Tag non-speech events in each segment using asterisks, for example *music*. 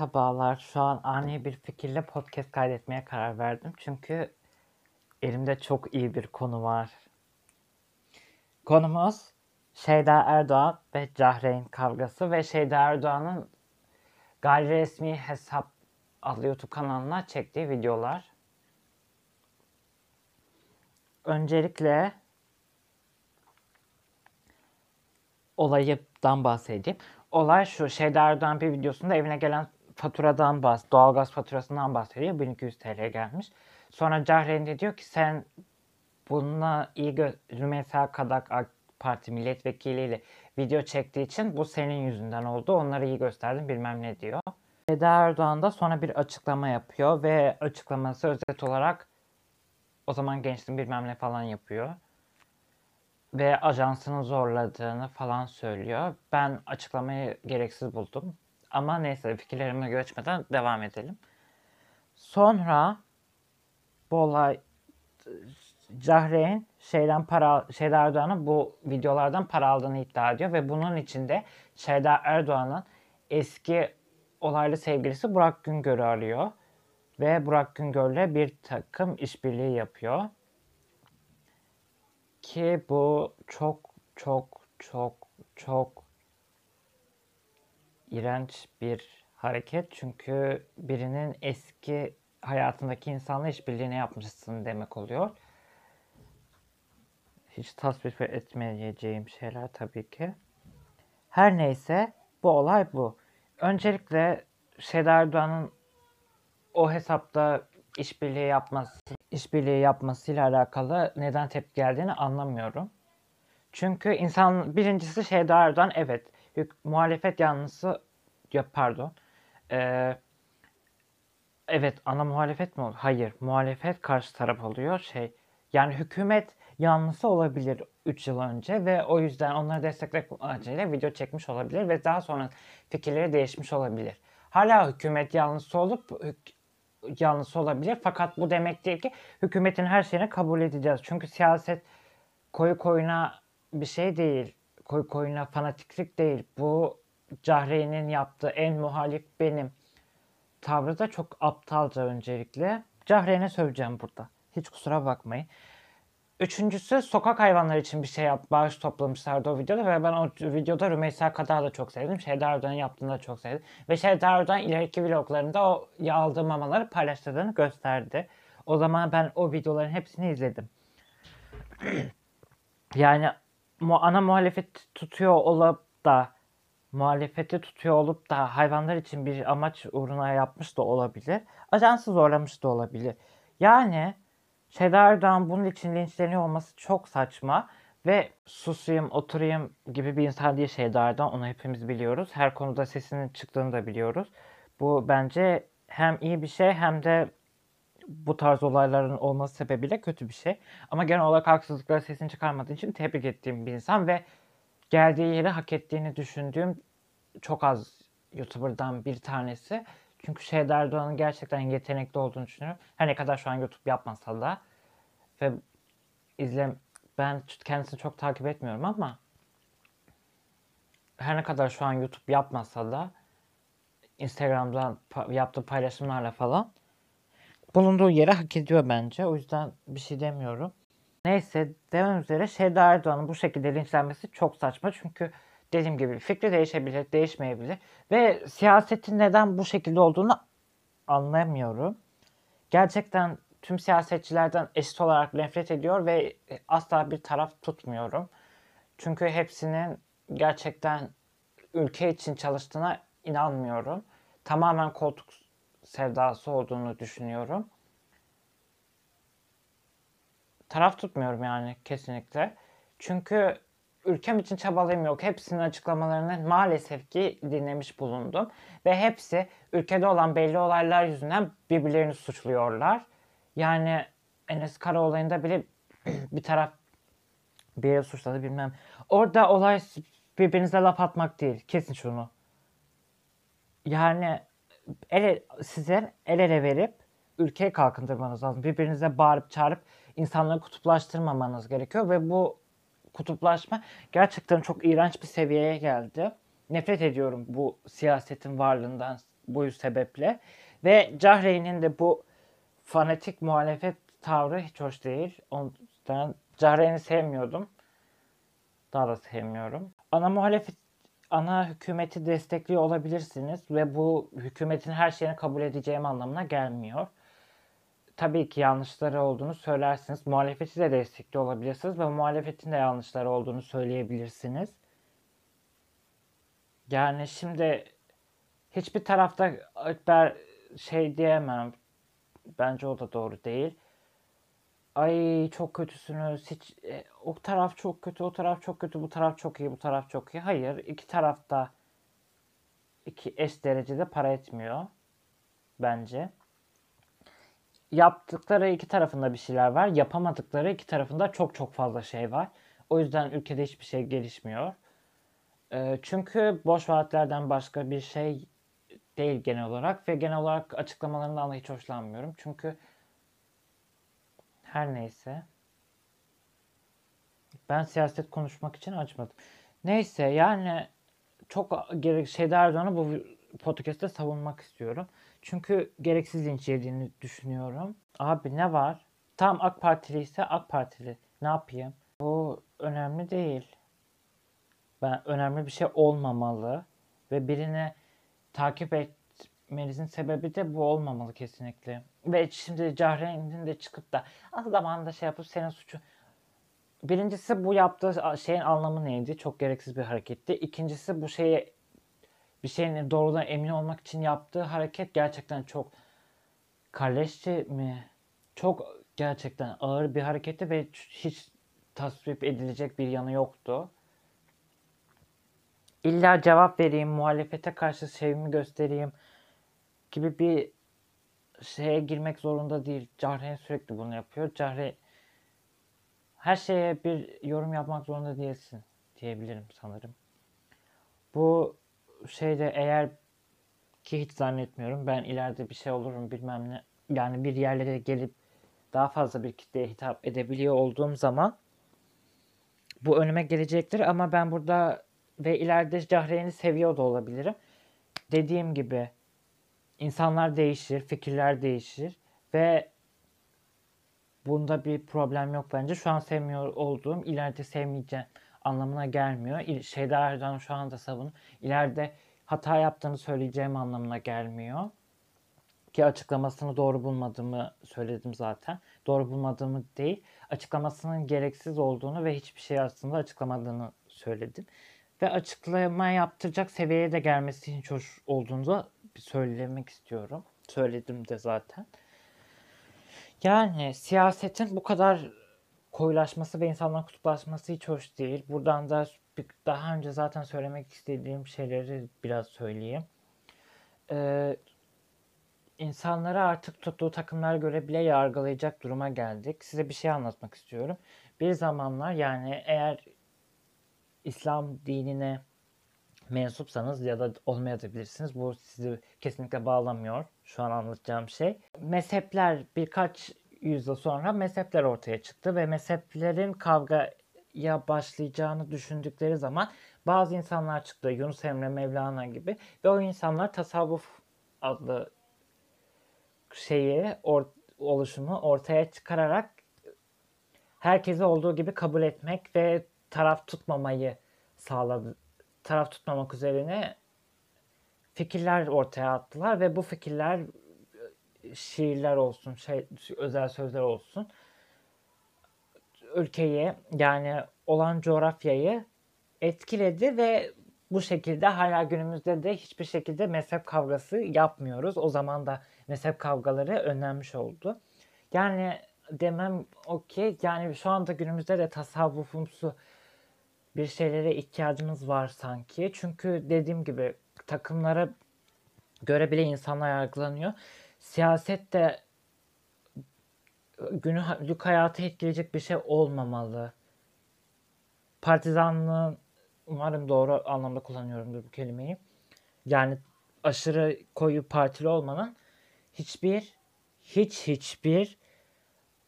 Merhabalar. Şu an ani bir fikirle podcast kaydetmeye karar verdim. Çünkü elimde çok iyi bir konu var. Konumuz Şeyda Erdoğan ve Cahreyn kavgası ve Şeyda Erdoğan'ın gayri resmi hesap adlı YouTube kanalına çektiği videolar. Öncelikle olayından bahsedeyim. Olay şu. Şeyda Erdoğan bir videosunda evine gelen faturadan bahs, doğalgaz faturasından bahsediyor. 1200 TL gelmiş. Sonra Cahreyn de diyor ki sen bununla iyi Rümeysa Kadak AK Parti milletvekiliyle video çektiği için bu senin yüzünden oldu. Onları iyi gösterdin bilmem ne diyor. Şeyda Erdoğan da sonra bir açıklama yapıyor ve açıklaması özet olarak o zaman gençtim bilmem ne falan yapıyor ve ajansını zorladığını falan söylüyor. Ben açıklamayı gereksiz buldum. Ama neyse fikirlerime geçmeden devam edelim. Sonra bu olay Cahreyn şeyden para Şeyda Erdoğan'ın bu videolardan para aldığını iddia ediyor ve bunun içinde Şeyda Erdoğan'ın eski olaylı sevgilisi Burak Güngör'ü arıyor ve Burak Güngör'le bir takım işbirliği yapıyor ki bu çok çok çok çok iğrenç bir hareket. Çünkü birinin eski hayatındaki insanla işbirliğini yapmışsın demek oluyor. Hiç tasvip etmeyeceğim şeyler tabii ki. Her neyse bu olay bu. Öncelikle Şeyda Erdoğan'ın o hesapta işbirliği yapması, işbirliği yapmasıyla alakalı neden tepki geldiğini anlamıyorum. Çünkü insan birincisi Şeyda Erdoğan evet muhalefet yanlısı ya pardon. Ee, evet ana muhalefet mi olur? Hayır muhalefet karşı taraf oluyor şey. Yani hükümet yanlısı olabilir 3 yıl önce ve o yüzden onları desteklemek amacıyla video çekmiş olabilir ve daha sonra fikirleri değişmiş olabilir. Hala hükümet yanlısı olup yanlısı olabilir. Fakat bu demek değil ki hükümetin her şeyini kabul edeceğiz. Çünkü siyaset koyu koyuna bir şey değil. Koyu koyuna fanatiklik değil. Bu Cahreyn'in yaptığı en muhalif benim tavrı da çok aptalca öncelikle. Cahreyn'e söveceğim burada. Hiç kusura bakmayın. Üçüncüsü sokak hayvanları için bir şey yap, bağış toplamışlardı o videoda ve ben o videoda Rümeysa Kadar da çok sevdim. Şeyda Erdoğan'ın yaptığını da çok sevdim. Ve Şeyda Erdoğan ileriki vloglarında o aldığı mamaları paylaştırdığını gösterdi. O zaman ben o videoların hepsini izledim. *clears throat* yani ana muhalefet tutuyor olup da muhalefeti tutuyor olup da hayvanlar için bir amaç uğruna yapmış da olabilir. Ajansı zorlamış da olabilir. Yani Şeyda Erdoğan bunun için linçleniyor olması çok saçma ve susayım, oturayım gibi bir insan değil Şeyda Erdoğan. Onu hepimiz biliyoruz. Her konuda sesinin çıktığını da biliyoruz. Bu bence hem iyi bir şey hem de bu tarz olayların olması sebebiyle kötü bir şey. Ama genel olarak haksızlıklara sesini çıkarmadığı için tebrik ettiğim bir insan ve geldiği yeri hak ettiğini düşündüğüm çok az YouTuber'dan bir tanesi. Çünkü Şeyda Erdoğan'ın gerçekten yetenekli olduğunu düşünüyorum. Her ne kadar şu an YouTube yapmasa da ve izle ben kendisini çok takip etmiyorum ama her ne kadar şu an YouTube yapmasa da Instagram'dan yaptığı paylaşımlarla falan bulunduğu yeri hak ediyor bence. O yüzden bir şey demiyorum. Neyse devam üzere Şeyda Erdoğan'ın bu şekilde linçlenmesi çok saçma. Çünkü dediğim gibi fikri değişebilir, değişmeyebilir. Ve siyasetin neden bu şekilde olduğunu anlayamıyorum. Gerçekten tüm siyasetçilerden eşit olarak nefret ediyor ve asla bir taraf tutmuyorum. Çünkü hepsinin gerçekten ülke için çalıştığına inanmıyorum. Tamamen koltuk sevdası olduğunu düşünüyorum. Taraf tutmuyorum yani kesinlikle. Çünkü ülkem için çabalayım yok. Hepsinin açıklamalarını maalesef ki dinlemiş bulundum. Ve hepsi ülkede olan belli olaylar yüzünden birbirlerini suçluyorlar. Yani Enes Kara olayında bile *clears throat* bir taraf bir yere suçladı bilmem. Orada olay birbirinize laf atmak değil. Kesin şunu. Yani ele, size el ele verip ülkeyi kalkındırmanız lazım. Birbirinize bağırıp çağırıp insanları kutuplaştırmamanız gerekiyor ve bu kutuplaşma gerçekten çok iğrenç bir seviyeye geldi. Nefret ediyorum bu siyasetin varlığından bu sebeple. Ve Cahreyn'in de bu fanatik muhalefet tavrı hiç hoş değil. O yüzden Cahreyn'i sevmiyordum. Daha da sevmiyorum. Ana muhalefet ana hükümeti destekliyor olabilirsiniz ve bu hükümetin her şeyini kabul edeceğim anlamına gelmiyor. Tabii ki yanlışları olduğunu söylersiniz. Muhalefeti de destekliyor olabilirsiniz ve muhalefetin de yanlışları olduğunu söyleyebilirsiniz. Yani şimdi hiçbir tarafta ben şey diyemem. Bence o da doğru değil. Ay çok kötüsünüz. Hiç e, o taraf çok kötü, o taraf çok kötü, bu taraf çok iyi, bu taraf çok iyi. Hayır, iki tarafta iki eş derecede para etmiyor bence. Yaptıkları iki tarafında bir şeyler var. Yapamadıkları iki tarafında çok çok fazla şey var. O yüzden ülkede hiçbir şey gelişmiyor. E, çünkü boş vaatlerden başka bir şey değil genel olarak ve genel olarak açıklamalarından da hiç hoşlanmıyorum. Çünkü her neyse. Ben siyaset konuşmak için açmadım. Neyse yani çok gerek şeyde Erdoğan'ı bu podcast'te savunmak istiyorum. Çünkü gereksiz linç yediğini düşünüyorum. Abi ne var? Tam AK Partili ise AK Partili. Ne yapayım? Bu önemli değil. Ben önemli bir şey olmamalı ve birine takip etmenizin sebebi de bu olmamalı kesinlikle. Ve şimdi Cahreyn'in de çıkıp da az zamanda şey yapıp senin suçu Birincisi bu yaptığı şeyin anlamı neydi? Çok gereksiz bir hareketti. İkincisi bu şeye bir şeyin doğrudan emin olmak için yaptığı hareket gerçekten çok kalleşçe mi? Çok gerçekten ağır bir hareketti ve hiç tasvip edilecek bir yanı yoktu. İlla cevap vereyim, muhalefete karşı şeyimi göstereyim gibi bir şeye girmek zorunda değil. Cahreyn sürekli bunu yapıyor. Cahreyn her şeye bir yorum yapmak zorunda değilsin diyebilirim sanırım. Bu şeyde eğer ki hiç zannetmiyorum ben ileride bir şey olurum bilmem ne yani bir yerlere gelip daha fazla bir kitleye hitap edebiliyor olduğum zaman bu önüme gelecektir ama ben burada ve ileride Cahreyn'i seviyor da olabilirim. Dediğim gibi insanlar değişir, fikirler değişir ve bunda bir problem yok bence. Şu an sevmiyor olduğum ileride sevmeyeceğim anlamına gelmiyor. Şeyda Erdoğan şu anda savun. İleride hata yaptığını söyleyeceğim anlamına gelmiyor. Ki açıklamasını doğru bulmadığımı söyledim zaten. Doğru bulmadığımı değil, açıklamasının gereksiz olduğunu ve hiçbir şey aslında açıklamadığını söyledim. Ve açıklama yaptıracak seviyeye de gelmesi hiç hoş olduğunu da söylemek istiyorum. Söyledim de zaten. Yani siyasetin bu kadar koyulaşması ve insanların kutuplaşması hiç hoş değil. Buradan da daha önce zaten söylemek istediğim şeyleri biraz söyleyeyim. Ee, insanları artık tuttuğu takımlara göre bile yargılayacak duruma geldik. Size bir şey anlatmak istiyorum. Bir zamanlar yani eğer İslam dinine mensupsanız ya da olmayabilirsiniz. Bu sizi kesinlikle bağlamıyor şu an anlatacağım şey. Mezhepler birkaç yüzyıl sonra mezhepler ortaya çıktı ve mezheplerin kavgaya başlayacağını düşündükleri zaman bazı insanlar çıktı. Yunus Emre, Mevlana gibi ve o insanlar tasavvuf adlı şeyi or, oluşumu ortaya çıkararak herkesi olduğu gibi kabul etmek ve taraf tutmamayı sağladı. Taraf tutmamak üzerine fikirler ortaya attılar ve bu fikirler şiirler olsun, şey, özel sözler olsun ülkeyi yani olan coğrafyayı etkiledi ve bu şekilde hala günümüzde de hiçbir şekilde mezhep kavgası yapmıyoruz. O zaman da mezhep kavgaları önlenmiş oldu. Yani demem o ki yani şu anda günümüzde de tasavvufumsu bir şeylere ihtiyacımız var sanki. Çünkü dediğim gibi takımlara göre bile insanlar yargılanıyor. Siyaset de günlük hayatı etkileyecek bir şey olmamalı. Partizanlığın umarım doğru anlamda kullanıyorumdur bu kelimeyi. Yani aşırı koyu partili olmanın hiçbir hiç hiçbir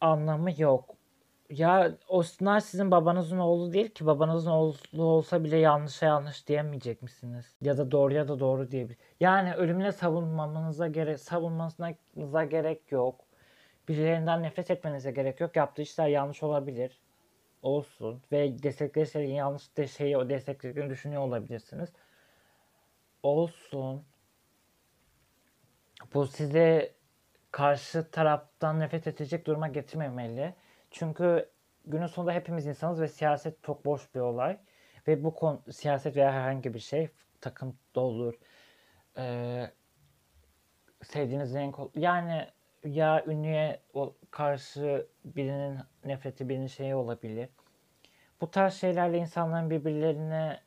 anlamı yok. Ya Osnar sizin babanızın oğlu değil ki. Babanızın oğlu olsa bile yanlışa yanlış diyemeyecek misiniz? Ya da doğruya da doğru diyebilir. Yani ölümüne savunmamanıza gerek, savunmanıza gerek yok. Birilerinden nefret etmenize gerek yok. Yaptığı işler yanlış olabilir. Olsun. Ve destekleri yanlış de şeyi o desteklediklerini düşünüyor olabilirsiniz. Olsun. Bu size karşı taraftan nefret edecek duruma getirmemeli. Çünkü günün sonunda hepimiz insanız ve siyaset çok boş bir olay. Ve bu konu, siyaset veya herhangi bir şey takım da olur. Ee, sevdiğiniz renk yani ya ünlüye karşı birinin nefreti birinin şeyi olabilir. Bu tarz şeylerle insanların birbirlerine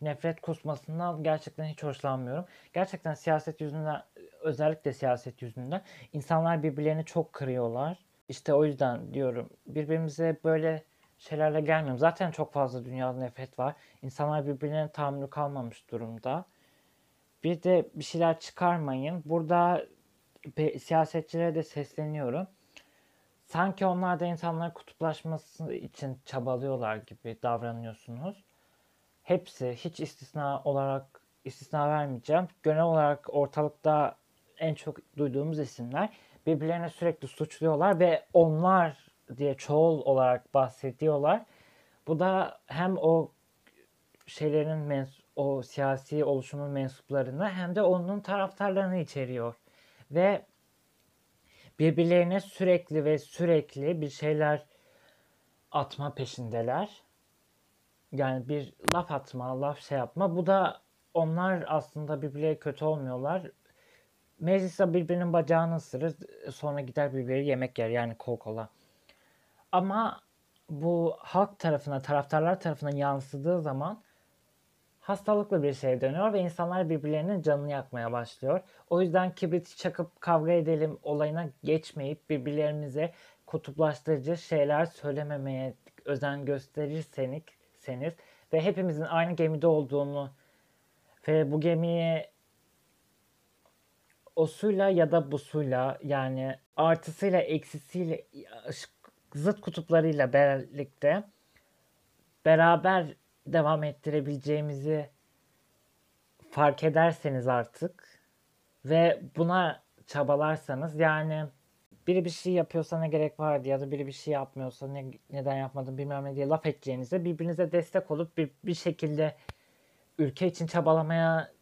nefret kusmasından gerçekten hiç hoşlanmıyorum. Gerçekten siyaset yüzünden özellikle siyaset yüzünden insanlar birbirlerini çok kırıyorlar. İşte o yüzden diyorum birbirimize böyle şeylerle gelmiyorum. Zaten çok fazla dünyada nefret var. İnsanlar birbirlerine tahammülü kalmamış durumda. Bir de bir şeyler çıkarmayın. Burada siyasetçilere de sesleniyorum. Sanki onlar da insanların kutuplaşması için çabalıyorlar gibi davranıyorsunuz. Hepsi hiç istisna olarak istisna vermeyeceğim. Genel olarak ortalıkta en çok duyduğumuz isimler birbirlerine sürekli suçluyorlar ve onlar diye çoğul olarak bahsediyorlar. Bu da hem o şeylerin o siyasi oluşumun mensuplarını hem de onun taraftarlarını içeriyor. Ve birbirlerine sürekli ve sürekli bir şeyler atma peşindeler. Yani bir laf atma, laf şey yapma. Bu da onlar aslında birbirleri kötü olmuyorlar. Mecliste birbirinin bacağını ısırır. Sonra gider birbirleri yemek yer. Yani kol kola. Ama bu halk tarafına, taraftarlar tarafından yansıdığı zaman hastalıklı bir şey dönüyor ve insanlar birbirlerinin canını yakmaya başlıyor. O yüzden kibrit çakıp kavga edelim olayına geçmeyip birbirlerimize kutuplaştırıcı şeyler söylememeye özen gösterirseniz seniz ve hepimizin aynı gemide olduğunu ve bu gemiye o suyla ya da bu suyla yani artısıyla eksisiyle zıt kutuplarıyla birlikte beraber devam ettirebileceğimizi fark ederseniz artık ve buna çabalarsanız yani biri bir şey yapıyorsa ne gerek vardı ya da biri bir şey yapmıyorsa ne, neden yapmadın bilmem ne diye laf edeceğinize birbirinize destek olup bir, bir şekilde ülke için çabalamaya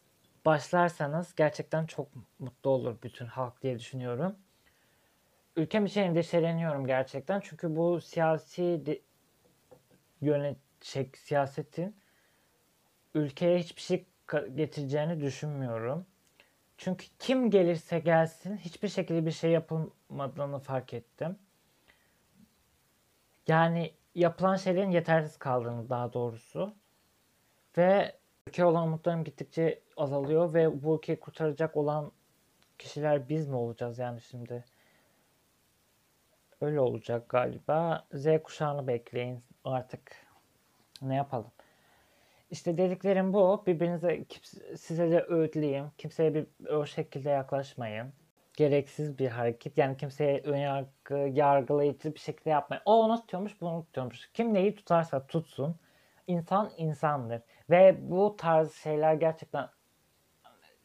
başlarsanız gerçekten çok mutlu olur bütün halk diye düşünüyorum. Ülkem için endişeleniyorum gerçekten. Çünkü bu siyasi de, yönet şey, siyasetin ülkeye hiçbir şey getireceğini düşünmüyorum. Çünkü kim gelirse gelsin hiçbir şekilde bir şey yapılmadığını fark ettim. Yani yapılan şeylerin yetersiz kaldığını daha doğrusu. Ve ülke olan umutlarım gittikçe azalıyor ve bu ülkeyi kurtaracak olan kişiler biz mi olacağız yani şimdi? Öyle olacak galiba. Z kuşağını bekleyin artık. Ne yapalım? İşte dediklerim bu. Birbirinize size de öğütleyeyim. Kimseye bir o şekilde yaklaşmayın. Gereksiz bir hareket. Yani kimseye ön yargı, yargılayıcı bir şekilde yapmayın. O onu tutuyormuş, bunu tutuyormuş. Kim neyi tutarsa tutsun. İnsan insandır. Ve bu tarz şeyler gerçekten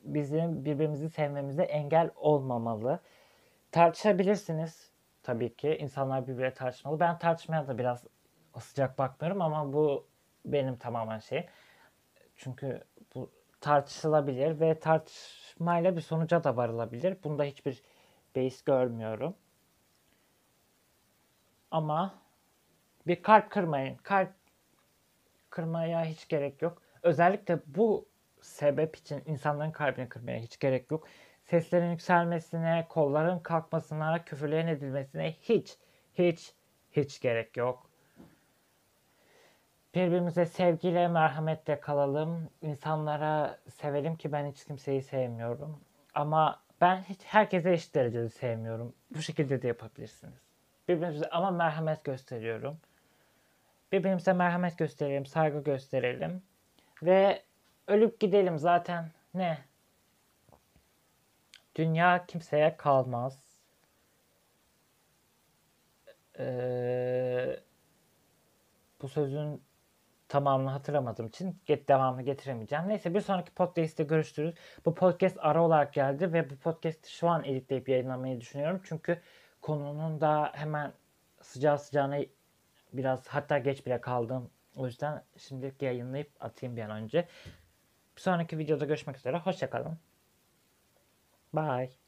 bizim birbirimizi sevmemize engel olmamalı. Tartışabilirsiniz tabii ki. İnsanlar birbirine tartışmalı. Ben tartışmaya da biraz sıcak bakmıyorum ama bu benim tamamen şey. Çünkü bu tartışılabilir ve tartışmayla bir sonuca da varılabilir. Bunda hiçbir beis görmüyorum. Ama bir kalp kırmayın. Kalp kırmaya hiç gerek yok. Özellikle bu sebep için insanların kalbini kırmaya hiç gerek yok. Seslerin yükselmesine, kolların kalkmasına, küfürlerin edilmesine hiç hiç hiç gerek yok. Birbirimize sevgiyle, merhametle kalalım. İnsanlara sevelim ki ben hiç kimseyi sevmiyorum. Ama ben hiç herkese eşit derecede sevmiyorum. Bu şekilde de yapabilirsiniz. Birbirimize ama merhamet gösteriyorum. Birbirimize merhamet gösterelim, saygı gösterelim. Ve ölüp gidelim zaten ne? Dünya kimseye kalmaz. Ee, bu sözün tamamını hatırlamadığım için get devamını getiremeyeceğim. Neyse bir sonraki podcast'te görüşürüz. Bu podcast ara olarak geldi ve bu podcast'i şu an editleyip yayınlamayı düşünüyorum. Çünkü konunun da hemen sıcağı sıcağına biraz hatta geç bile kaldım. O yüzden şimdilik yayınlayıp atayım bir an önce. Bir sonraki videoda görüşmek üzere. Hoşçakalın. Bye.